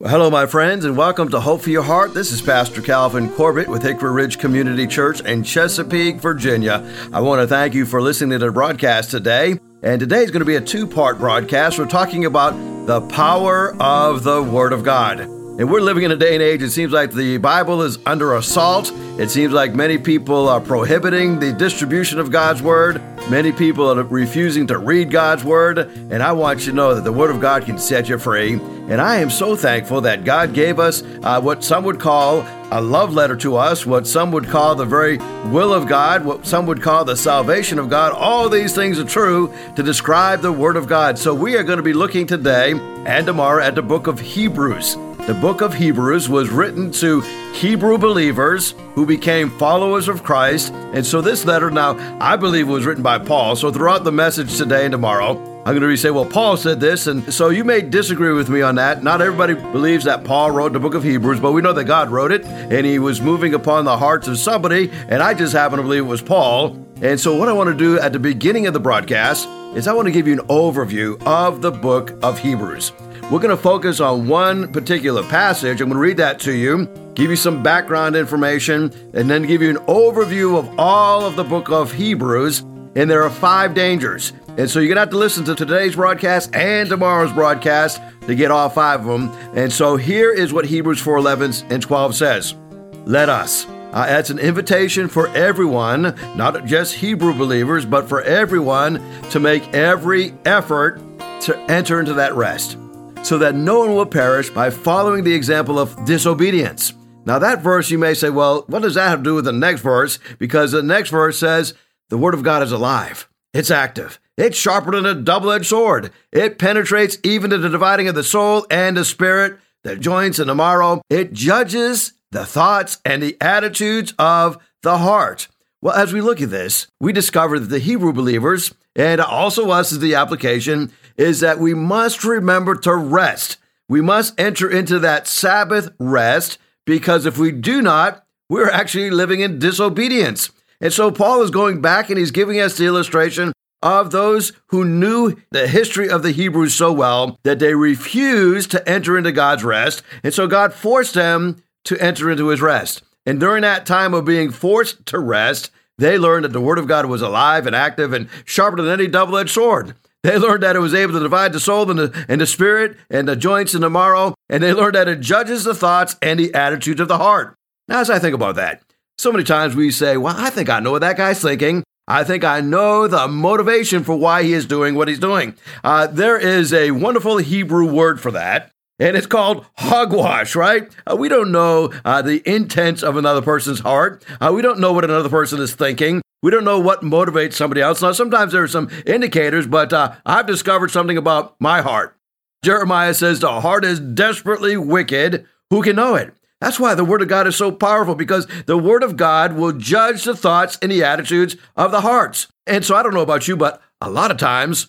Well, hello, my friends, and welcome to Hope for Your Heart. This is Pastor Calvin Corbett with Hickory Ridge Community Church in Chesapeake, Virginia. I want to thank you for listening to the broadcast today. And today is going to be a two part broadcast. We're talking about the power of the Word of God. And we're living in a day and age, it seems like the Bible is under assault. It seems like many people are prohibiting the distribution of God's Word. Many people are refusing to read God's Word. And I want you to know that the Word of God can set you free. And I am so thankful that God gave us uh, what some would call a love letter to us, what some would call the very will of God, what some would call the salvation of God. All these things are true to describe the Word of God. So we are going to be looking today and tomorrow at the book of Hebrews. The book of Hebrews was written to Hebrew believers who became followers of Christ. And so this letter now, I believe, was written by Paul. So throughout the message today and tomorrow, I'm going to be saying, well, Paul said this, and so you may disagree with me on that. Not everybody believes that Paul wrote the book of Hebrews, but we know that God wrote it, and he was moving upon the hearts of somebody, and I just happen to believe it was Paul. And so, what I want to do at the beginning of the broadcast is I want to give you an overview of the book of Hebrews. We're going to focus on one particular passage. I'm going to read that to you, give you some background information, and then give you an overview of all of the book of Hebrews. And there are five dangers. And so you're going to have to listen to today's broadcast and tomorrow's broadcast to get all five of them. And so here is what Hebrews 4 11 and 12 says Let us. Uh, that's an invitation for everyone, not just Hebrew believers, but for everyone to make every effort to enter into that rest so that no one will perish by following the example of disobedience. Now, that verse, you may say, well, what does that have to do with the next verse? Because the next verse says, the Word of God is alive, it's active, it's sharper than a double edged sword, it penetrates even to the dividing of the soul and the spirit, the joints and the marrow. It judges the thoughts and the attitudes of the heart. Well, as we look at this, we discover that the Hebrew believers, and also us as the application, is that we must remember to rest. We must enter into that Sabbath rest because if we do not, we're actually living in disobedience. And so Paul is going back and he's giving us the illustration of those who knew the history of the Hebrews so well that they refused to enter into God's rest. And so God forced them to enter into his rest. And during that time of being forced to rest, they learned that the word of God was alive and active and sharper than any double edged sword. They learned that it was able to divide the soul and the, and the spirit and the joints and the marrow, and they learned that it judges the thoughts and the attitudes of the heart. Now, as I think about that, so many times we say, Well, I think I know what that guy's thinking. I think I know the motivation for why he is doing what he's doing. Uh, there is a wonderful Hebrew word for that, and it's called hogwash, right? Uh, we don't know uh, the intents of another person's heart. Uh, we don't know what another person is thinking. We don't know what motivates somebody else. Now, sometimes there are some indicators, but uh, I've discovered something about my heart. Jeremiah says, The heart is desperately wicked. Who can know it? That's why the Word of God is so powerful because the Word of God will judge the thoughts and the attitudes of the hearts. And so I don't know about you, but a lot of times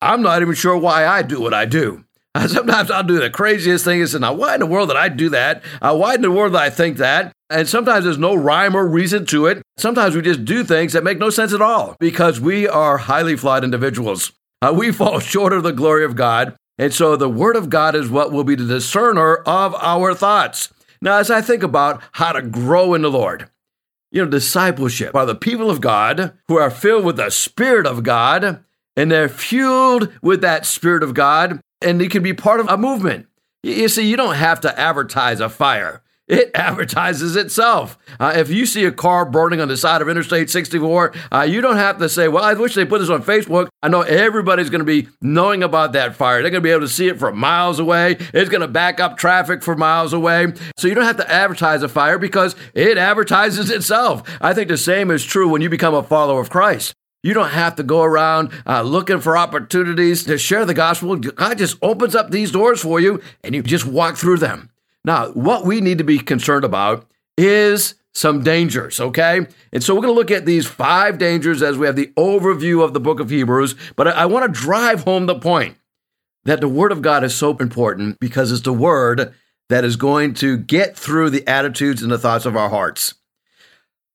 I'm not even sure why I do what I do. Sometimes I'll do the craziest thing and say, now, why in the world did I do that? Uh, why in the world did I think that? And sometimes there's no rhyme or reason to it. Sometimes we just do things that make no sense at all because we are highly flawed individuals. Uh, we fall short of the glory of God. And so the Word of God is what will be the discerner of our thoughts. Now, as I think about how to grow in the Lord, you know, discipleship are the people of God who are filled with the Spirit of God and they're fueled with that Spirit of God and it can be part of a movement. You see, you don't have to advertise a fire. It advertises itself. Uh, if you see a car burning on the side of Interstate 64, uh, you don't have to say, Well, I wish they put this on Facebook. I know everybody's going to be knowing about that fire. They're going to be able to see it from miles away. It's going to back up traffic for miles away. So you don't have to advertise a fire because it advertises itself. I think the same is true when you become a follower of Christ. You don't have to go around uh, looking for opportunities to share the gospel. God just opens up these doors for you and you just walk through them. Now, what we need to be concerned about is some dangers, okay? And so we're going to look at these five dangers as we have the overview of the book of Hebrews. But I, I want to drive home the point that the Word of God is so important because it's the Word that is going to get through the attitudes and the thoughts of our hearts.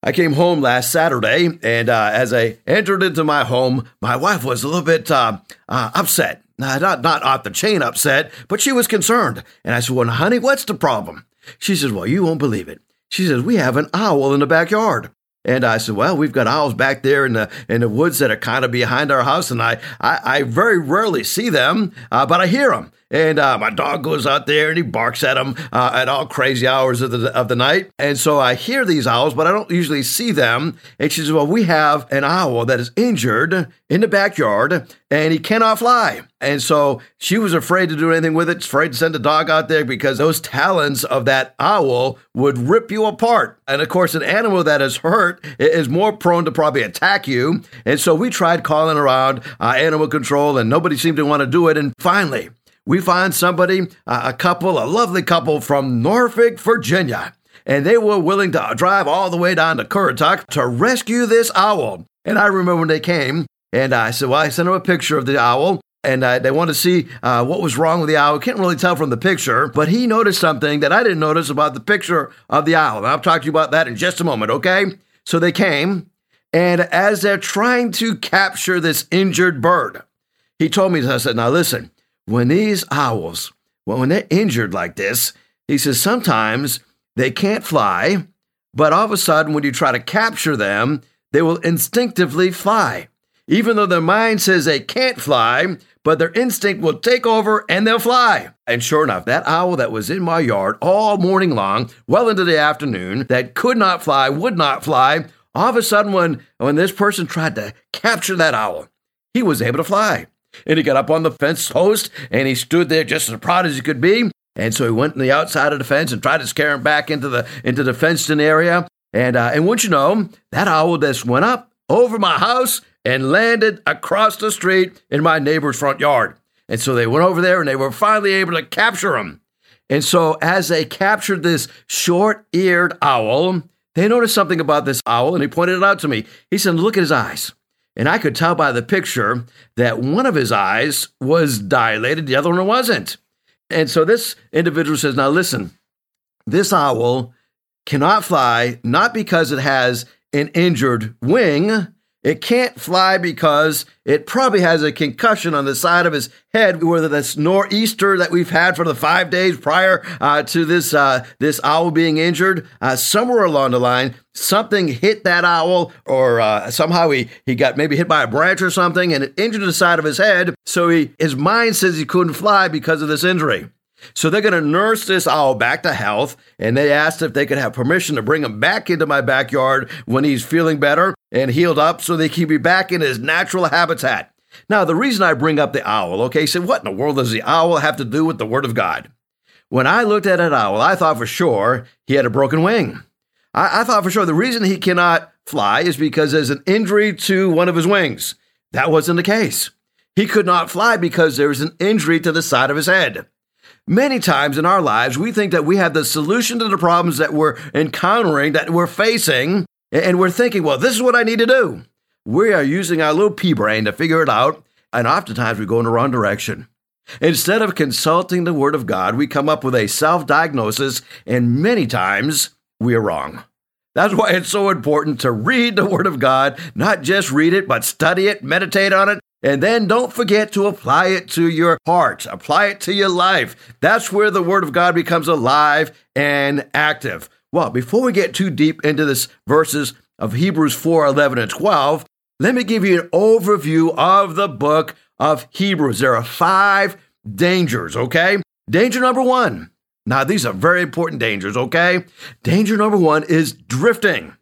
I came home last Saturday, and uh, as I entered into my home, my wife was a little bit uh, uh, upset. not, not off the chain upset, but she was concerned. And I said, Well, honey, what's the problem? She says, Well, you won't believe it. She says, We have an owl in the backyard. And I said, "Well, we've got owls back there in the in the woods that are kind of behind our house, and I I, I very rarely see them, uh, but I hear them. And uh, my dog goes out there and he barks at them uh, at all crazy hours of the of the night. And so I hear these owls, but I don't usually see them. And she says, "Well, we have an owl that is injured in the backyard, and he cannot fly." And so she was afraid to do anything with it, afraid to send the dog out there because those talons of that owl would rip you apart. And of course, an animal that is hurt is more prone to probably attack you. And so we tried calling around uh, animal control, and nobody seemed to want to do it. And finally, we find somebody, a couple, a lovely couple from Norfolk, Virginia, and they were willing to drive all the way down to Currituck to rescue this owl. And I remember when they came, and I said, Well, I sent them a picture of the owl. And uh, they wanted to see uh, what was wrong with the owl. Can't really tell from the picture, but he noticed something that I didn't notice about the picture of the owl. And I'll talk to you about that in just a moment, okay? So they came, and as they're trying to capture this injured bird, he told me, I said, Now listen, when these owls, well, when they're injured like this, he says sometimes they can't fly, but all of a sudden, when you try to capture them, they will instinctively fly. Even though their mind says they can't fly, but their instinct will take over and they'll fly. And sure enough, that owl that was in my yard all morning long, well into the afternoon, that could not fly, would not fly, all of a sudden, when, when this person tried to capture that owl, he was able to fly. And he got up on the fence post and he stood there just as proud as he could be. And so he went on the outside of the fence and tried to scare him back into the into the fenced-in area. And uh, and wouldn't you know, that owl just went up over my house and landed across the street in my neighbor's front yard. And so they went over there and they were finally able to capture him. And so as they captured this short-eared owl, they noticed something about this owl and he pointed it out to me. He said, "Look at his eyes." And I could tell by the picture that one of his eyes was dilated, the other one wasn't. And so this individual says, Now listen, this owl cannot fly not because it has an injured wing, it can't fly because it probably has a concussion on the side of his head, whether that's nor'easter that we've had for the five days prior uh, to this uh, this owl being injured. Uh, somewhere along the line, something hit that owl, or uh, somehow he he got maybe hit by a branch or something, and it injured the side of his head. So he his mind says he couldn't fly because of this injury. So they're going to nurse this owl back to health, and they asked if they could have permission to bring him back into my backyard when he's feeling better and healed up so they can be back in his natural habitat. Now, the reason I bring up the owl, okay, so what in the world does the owl have to do with the Word of God? When I looked at an owl, I thought for sure he had a broken wing. I, I thought for sure the reason he cannot fly is because there's an injury to one of his wings. That wasn't the case. He could not fly because there was an injury to the side of his head. Many times in our lives, we think that we have the solution to the problems that we're encountering, that we're facing, and we're thinking, well, this is what I need to do. We are using our little pea brain to figure it out, and oftentimes we go in the wrong direction. Instead of consulting the Word of God, we come up with a self diagnosis, and many times we are wrong. That's why it's so important to read the Word of God, not just read it, but study it, meditate on it, and then don't forget to apply it to your heart, apply it to your life. That's where the Word of God becomes alive and active. Well, before we get too deep into this verses of Hebrews 4 11 and 12, let me give you an overview of the book of Hebrews. There are five dangers, okay? Danger number one. Now, these are very important dangers, okay? Danger number one is drifting.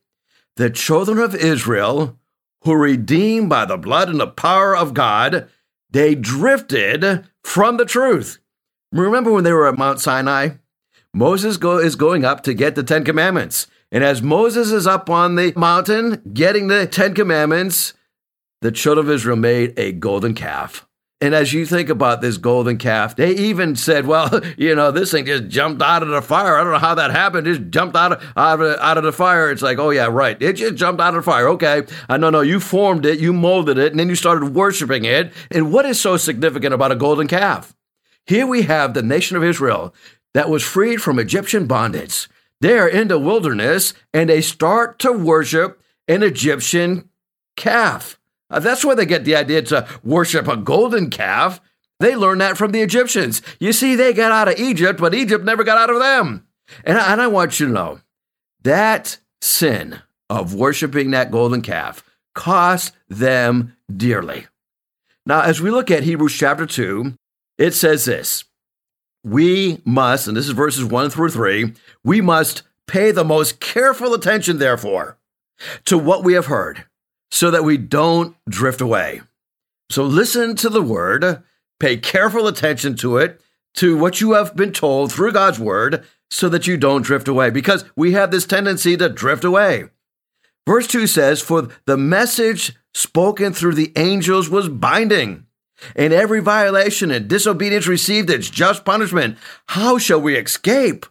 The children of Israel who redeemed by the blood and the power of God, they drifted from the truth. Remember when they were at Mount Sinai? Moses go, is going up to get the Ten Commandments. And as Moses is up on the mountain getting the Ten Commandments, the children of Israel made a golden calf. And as you think about this golden calf, they even said, well, you know, this thing just jumped out of the fire. I don't know how that happened. It just jumped out of, out of, out of the fire. It's like, oh, yeah, right. It just jumped out of the fire. Okay. I know, no, you formed it, you molded it, and then you started worshiping it. And what is so significant about a golden calf? Here we have the nation of Israel that was freed from Egyptian bondage. They are in the wilderness and they start to worship an Egyptian calf. Uh, that's where they get the idea to worship a golden calf. They learned that from the Egyptians. You see, they got out of Egypt, but Egypt never got out of them. And I, and I want you to know that sin of worshiping that golden calf cost them dearly. Now, as we look at Hebrews chapter 2, it says this We must, and this is verses 1 through 3, we must pay the most careful attention, therefore, to what we have heard, so that we don't drift away. So listen to the word, pay careful attention to it, to what you have been told through God's word, so that you don't drift away, because we have this tendency to drift away. Verse 2 says, For the message spoken through the angels was binding, and every violation and disobedience received its just punishment. How shall we escape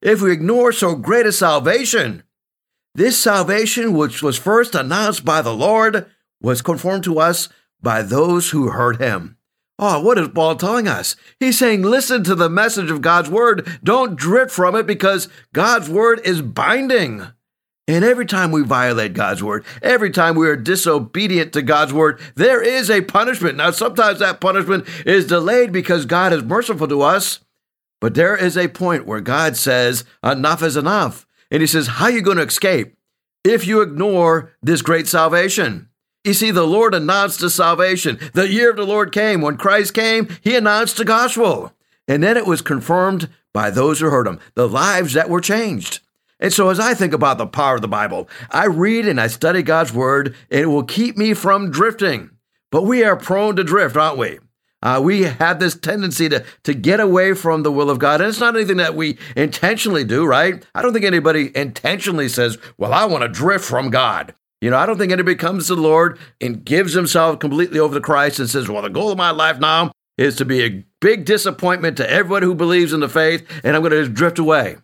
if we ignore so great a salvation? This salvation, which was first announced by the Lord, was conformed to us by those who heard him. Oh, what is Paul telling us? He's saying, listen to the message of God's word. Don't drift from it because God's word is binding. And every time we violate God's word, every time we are disobedient to God's word, there is a punishment. Now, sometimes that punishment is delayed because God is merciful to us, but there is a point where God says, enough is enough. And He says, how are you going to escape if you ignore this great salvation? You see, the Lord announced the salvation. The year of the Lord came. When Christ came, He announced the gospel. And then it was confirmed by those who heard Him, the lives that were changed. And so, as I think about the power of the Bible, I read and I study God's Word, and it will keep me from drifting. But we are prone to drift, aren't we? Uh, we have this tendency to, to get away from the will of God. And it's not anything that we intentionally do, right? I don't think anybody intentionally says, Well, I want to drift from God. You know, I don't think anybody comes to the Lord and gives himself completely over to Christ and says, Well, the goal of my life now is to be a big disappointment to everyone who believes in the faith, and I'm going to drift away.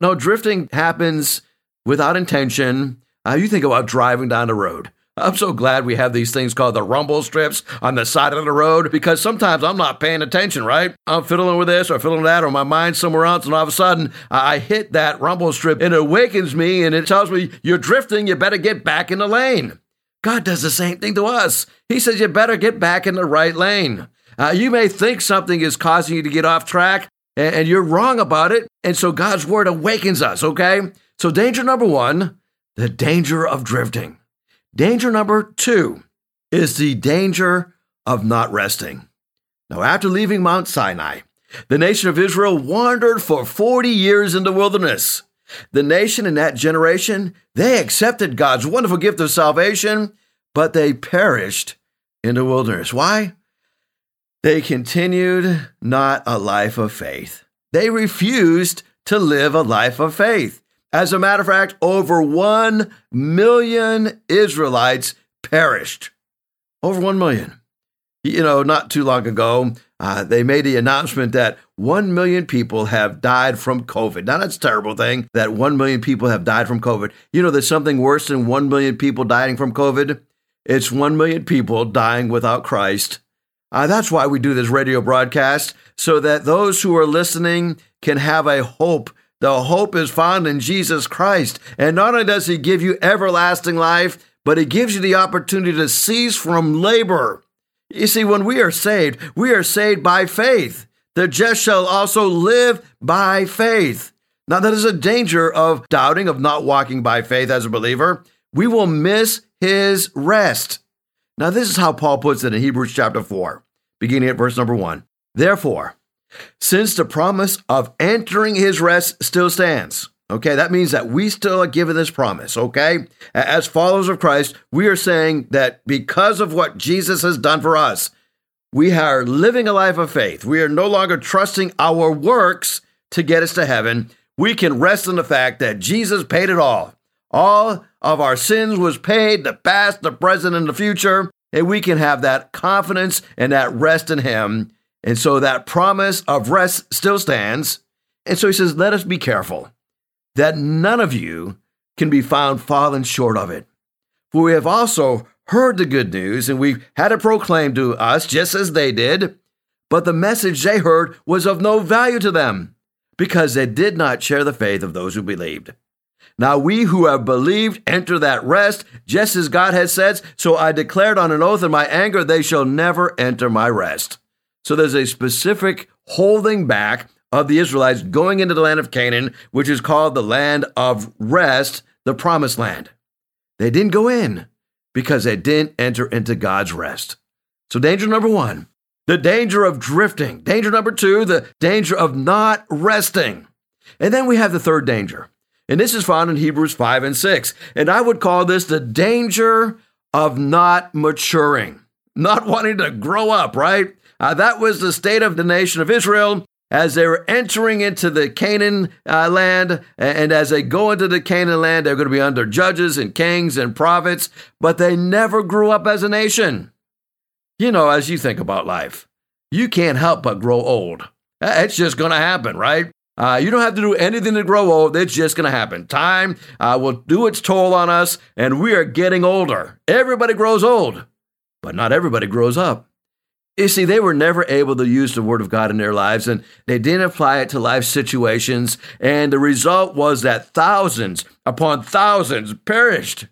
No, drifting happens without intention. Uh, you think about driving down the road. I'm so glad we have these things called the rumble strips on the side of the road because sometimes I'm not paying attention, right? I'm fiddling with this or fiddling that or my mind's somewhere else, and all of a sudden I hit that rumble strip and it awakens me and it tells me, You're drifting, you better get back in the lane. God does the same thing to us. He says, You better get back in the right lane. Uh, you may think something is causing you to get off track, and, and you're wrong about it. And so God's word awakens us, okay? So, danger number one, the danger of drifting. Danger number two is the danger of not resting. Now, after leaving Mount Sinai, the nation of Israel wandered for 40 years in the wilderness. The nation in that generation, they accepted God's wonderful gift of salvation, but they perished in the wilderness. Why? They continued not a life of faith. They refused to live a life of faith. As a matter of fact, over 1 million Israelites perished. Over 1 million. You know, not too long ago, uh, they made the announcement that 1 million people have died from COVID. Now, that's a terrible thing that 1 million people have died from COVID. You know, there's something worse than 1 million people dying from COVID? It's 1 million people dying without Christ uh, that's why we do this radio broadcast, so that those who are listening can have a hope. The hope is found in Jesus Christ. And not only does He give you everlasting life, but He gives you the opportunity to cease from labor. You see, when we are saved, we are saved by faith. The just shall also live by faith. Now, that is a danger of doubting, of not walking by faith as a believer. We will miss His rest. Now, this is how Paul puts it in Hebrews chapter 4, beginning at verse number 1. Therefore, since the promise of entering his rest still stands, okay, that means that we still are given this promise, okay? As followers of Christ, we are saying that because of what Jesus has done for us, we are living a life of faith. We are no longer trusting our works to get us to heaven. We can rest in the fact that Jesus paid it all. All of our sins was paid, the past, the present, and the future. And we can have that confidence and that rest in Him. And so that promise of rest still stands. And so he says, Let us be careful that none of you can be found falling short of it. For we have also heard the good news, and we've had it proclaimed to us just as they did. But the message they heard was of no value to them because they did not share the faith of those who believed. Now we who have believed enter that rest, just as God has said. So I declared on an oath in my anger, they shall never enter my rest. So there's a specific holding back of the Israelites going into the land of Canaan, which is called the land of rest, the promised land. They didn't go in because they didn't enter into God's rest. So, danger number one, the danger of drifting. Danger number two, the danger of not resting. And then we have the third danger. And this is found in Hebrews 5 and 6. And I would call this the danger of not maturing, not wanting to grow up, right? Uh, that was the state of the nation of Israel as they were entering into the Canaan uh, land. And as they go into the Canaan land, they're going to be under judges and kings and prophets, but they never grew up as a nation. You know, as you think about life, you can't help but grow old. It's just going to happen, right? Uh, you don't have to do anything to grow old. It's just going to happen. Time uh, will do its toll on us, and we are getting older. Everybody grows old, but not everybody grows up. You see, they were never able to use the Word of God in their lives, and they didn't apply it to life situations. And the result was that thousands upon thousands perished.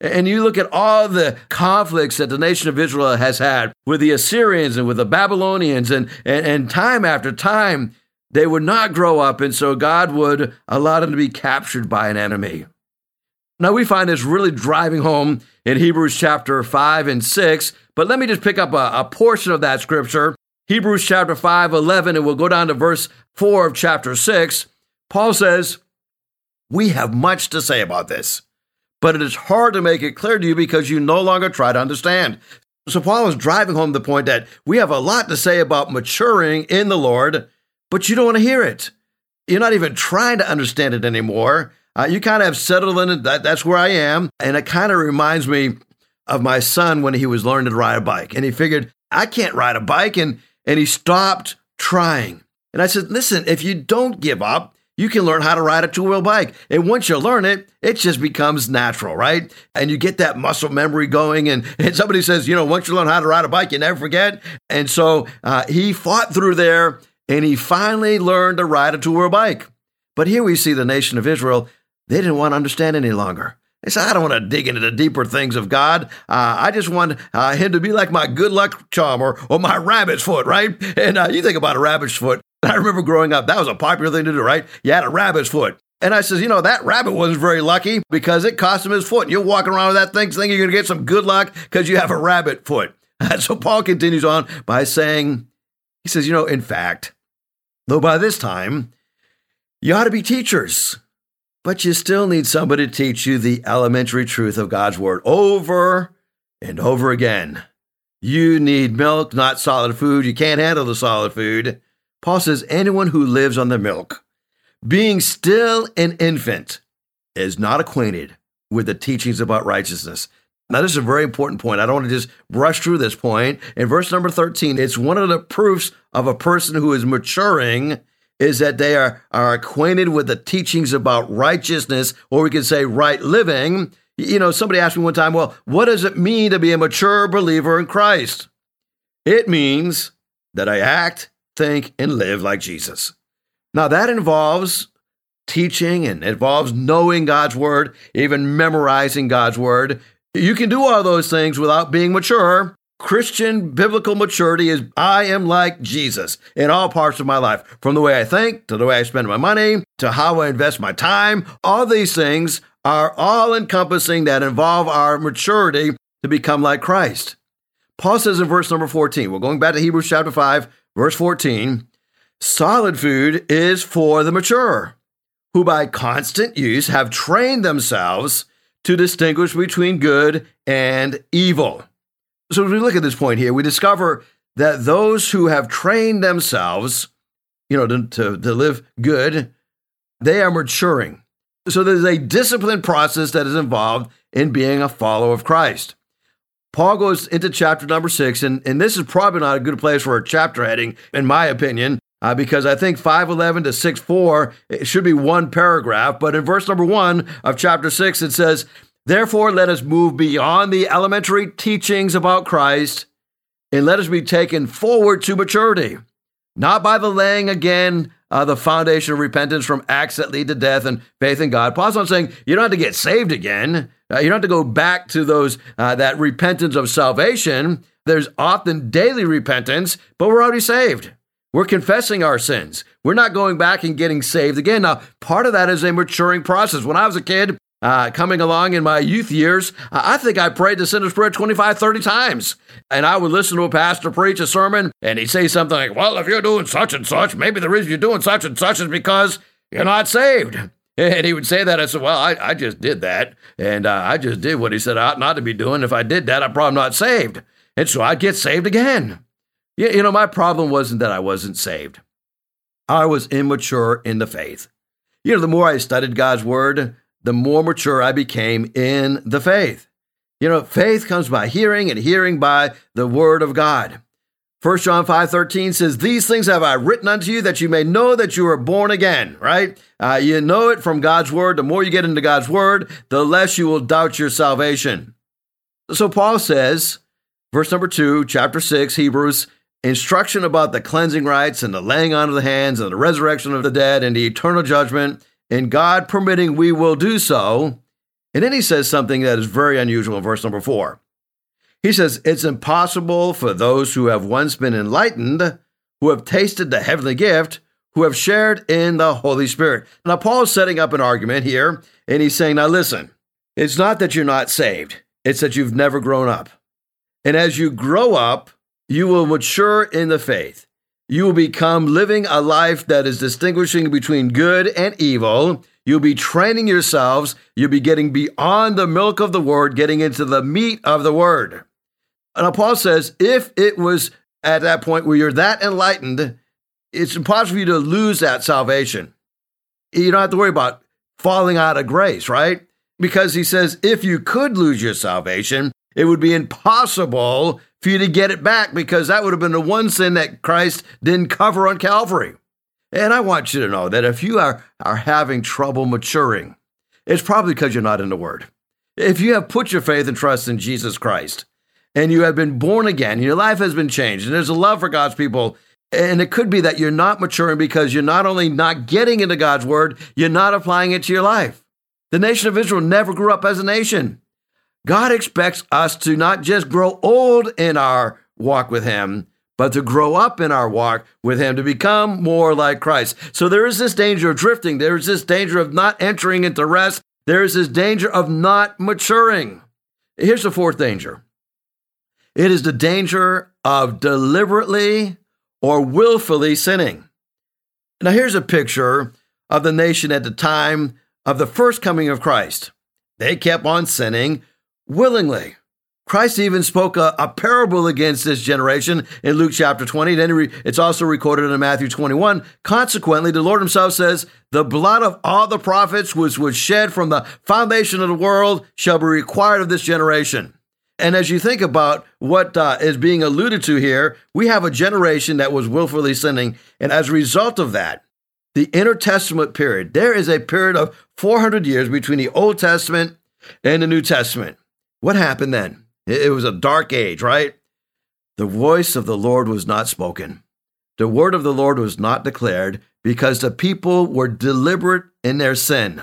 And you look at all the conflicts that the nation of Israel has had with the Assyrians and with the Babylonians, and, and, and time after time, they would not grow up, and so God would allow them to be captured by an enemy. Now, we find this really driving home in Hebrews chapter 5 and 6, but let me just pick up a, a portion of that scripture. Hebrews chapter 5, 11, and we'll go down to verse 4 of chapter 6. Paul says, We have much to say about this, but it is hard to make it clear to you because you no longer try to understand. So, Paul is driving home the point that we have a lot to say about maturing in the Lord, but you don't want to hear it. You're not even trying to understand it anymore. Uh, you kind of have settled in. That, that's where I am. And it kind of reminds me of my son when he was learning to ride a bike. And he figured, I can't ride a bike. And, and he stopped trying. And I said, listen, if you don't give up, you can learn how to ride a two wheel bike. And once you learn it, it just becomes natural, right? And you get that muscle memory going. And, and somebody says, you know, once you learn how to ride a bike, you never forget. And so uh, he fought through there and he finally learned to ride a two wheel bike. But here we see the nation of Israel they didn't want to understand any longer. They said, I don't want to dig into the deeper things of God. Uh, I just want uh, him to be like my good luck charm or, or my rabbit's foot, right? And uh, you think about a rabbit's foot. I remember growing up, that was a popular thing to do, right? You had a rabbit's foot. And I says, you know, that rabbit wasn't very lucky because it cost him his foot. And you're walking around with that thing thinking you're going to get some good luck because you have a rabbit foot. So Paul continues on by saying, he says, you know, in fact, though by this time, you ought to be teachers but you still need somebody to teach you the elementary truth of God's word over and over again. You need milk, not solid food. You can't handle the solid food. Paul says anyone who lives on the milk, being still an infant, is not acquainted with the teachings about righteousness. Now, this is a very important point. I don't want to just brush through this point. In verse number 13, it's one of the proofs of a person who is maturing is that they are, are acquainted with the teachings about righteousness, or we could say right living. You know, somebody asked me one time, well, what does it mean to be a mature believer in Christ? It means that I act, think, and live like Jesus. Now, that involves teaching and involves knowing God's word, even memorizing God's word. You can do all those things without being mature, Christian biblical maturity is I am like Jesus in all parts of my life, from the way I think to the way I spend my money to how I invest my time. All these things are all encompassing that involve our maturity to become like Christ. Paul says in verse number 14, we're going back to Hebrews chapter 5, verse 14 solid food is for the mature, who by constant use have trained themselves to distinguish between good and evil. So, we look at this point here, we discover that those who have trained themselves, you know, to, to, to live good, they are maturing. So, there's a disciplined process that is involved in being a follower of Christ. Paul goes into chapter number six, and, and this is probably not a good place for a chapter heading, in my opinion, uh, because I think 511 to 6 4 it should be one paragraph. But in verse number one of chapter six, it says, Therefore, let us move beyond the elementary teachings about Christ and let us be taken forward to maturity, not by the laying again uh, the foundation of repentance from acts that lead to death and faith in God. Paul's not saying you don't have to get saved again. Uh, you don't have to go back to those uh, that repentance of salvation. There's often daily repentance, but we're already saved. We're confessing our sins. We're not going back and getting saved again. Now, part of that is a maturing process. When I was a kid, uh, coming along in my youth years, I think I prayed the sinner's prayer 25, 30 times. And I would listen to a pastor preach a sermon, and he'd say something like, Well, if you're doing such and such, maybe the reason you're doing such and such is because you're not saved. And he would say that. I said, Well, I, I just did that. And uh, I just did what he said I ought not to be doing. If I did that, I'm probably not saved. And so I'd get saved again. You know, my problem wasn't that I wasn't saved, I was immature in the faith. You know, the more I studied God's word, the more mature I became in the faith. You know, faith comes by hearing and hearing by the word of God. 1 John 5:13 says, "These things have I written unto you that you may know that you are born again." Right? Uh, you know it from God's word. The more you get into God's word, the less you will doubt your salvation. So Paul says, verse number two, chapter six, Hebrews, instruction about the cleansing rites and the laying on of the hands and the resurrection of the dead and the eternal judgment, and God permitting we will do so. And then he says something that is very unusual in verse number four. He says, It's impossible for those who have once been enlightened, who have tasted the heavenly gift, who have shared in the Holy Spirit. Now, Paul is setting up an argument here, and he's saying, Now listen, it's not that you're not saved, it's that you've never grown up. And as you grow up, you will mature in the faith. You will become living a life that is distinguishing between good and evil. You'll be training yourselves. You'll be getting beyond the milk of the word, getting into the meat of the word. And Paul says, if it was at that point where you're that enlightened, it's impossible for you to lose that salvation. You don't have to worry about falling out of grace, right? Because he says, if you could lose your salvation, it would be impossible for you to get it back because that would have been the one sin that Christ didn't cover on Calvary. And I want you to know that if you are, are having trouble maturing, it's probably because you're not in the Word. If you have put your faith and trust in Jesus Christ and you have been born again, your life has been changed, and there's a love for God's people, and it could be that you're not maturing because you're not only not getting into God's Word, you're not applying it to your life. The nation of Israel never grew up as a nation. God expects us to not just grow old in our walk with Him, but to grow up in our walk with Him, to become more like Christ. So there is this danger of drifting. There is this danger of not entering into rest. There is this danger of not maturing. Here's the fourth danger it is the danger of deliberately or willfully sinning. Now, here's a picture of the nation at the time of the first coming of Christ. They kept on sinning willingly. Christ even spoke a, a, parable against this generation in Luke chapter 20. Then it's also recorded in Matthew 21. Consequently, the Lord himself says, The blood of all the prophets which was shed from the foundation of the world shall be required of this generation. And as you think about what uh, is being alluded to here, we have a generation that was willfully sinning. And as a result of that, the intertestament period, there is a period of 400 years between the Old Testament and the New Testament. What happened then? It was a dark age, right? The voice of the Lord was not spoken. The word of the Lord was not declared because the people were deliberate in their sin.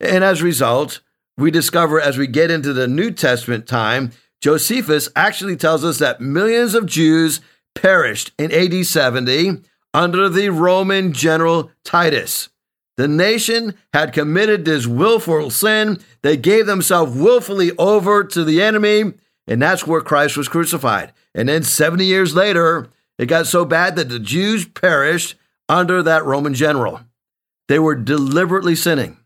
And as a result, we discover as we get into the New Testament time, Josephus actually tells us that millions of Jews perished in AD 70 under the Roman general Titus. The nation had committed this willful sin. They gave themselves willfully over to the enemy, and that's where Christ was crucified. And then 70 years later, it got so bad that the Jews perished under that Roman general. They were deliberately sinning.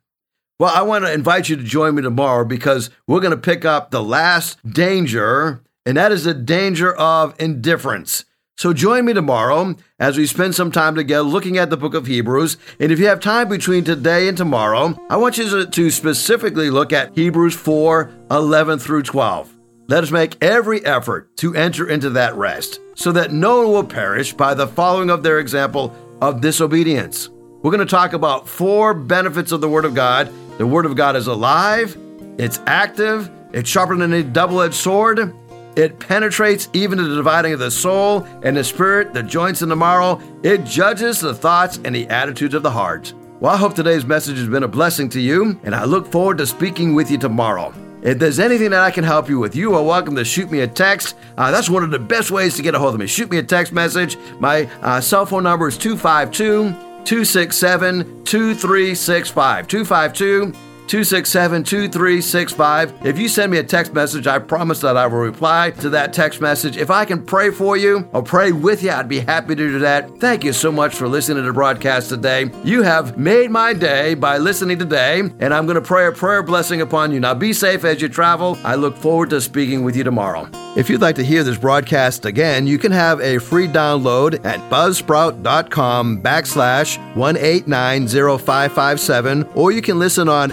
Well, I want to invite you to join me tomorrow because we're going to pick up the last danger, and that is the danger of indifference. So join me tomorrow as we spend some time together looking at the book of Hebrews. And if you have time between today and tomorrow, I want you to specifically look at Hebrews 4 11 through 12. Let us make every effort to enter into that rest so that no one will perish by the following of their example of disobedience. We're going to talk about four benefits of the Word of God. The Word of God is alive, it's active, it's sharper than a double edged sword it penetrates even to the dividing of the soul and the spirit, the joints and the marrow. It judges the thoughts and the attitudes of the heart. Well, I hope today's message has been a blessing to you, and I look forward to speaking with you tomorrow. If there's anything that I can help you with, you are welcome to shoot me a text. Uh, that's one of the best ways to get a hold of me. Shoot me a text message. My uh, cell phone number is 252 267 2365. 252 267 2365. If you send me a text message, I promise that I will reply to that text message. If I can pray for you or pray with you, I'd be happy to do that. Thank you so much for listening to the broadcast today. You have made my day by listening today, and I'm going to pray a prayer blessing upon you. Now be safe as you travel. I look forward to speaking with you tomorrow. If you'd like to hear this broadcast again, you can have a free download at buzzsprout.com backslash 1890557, or you can listen on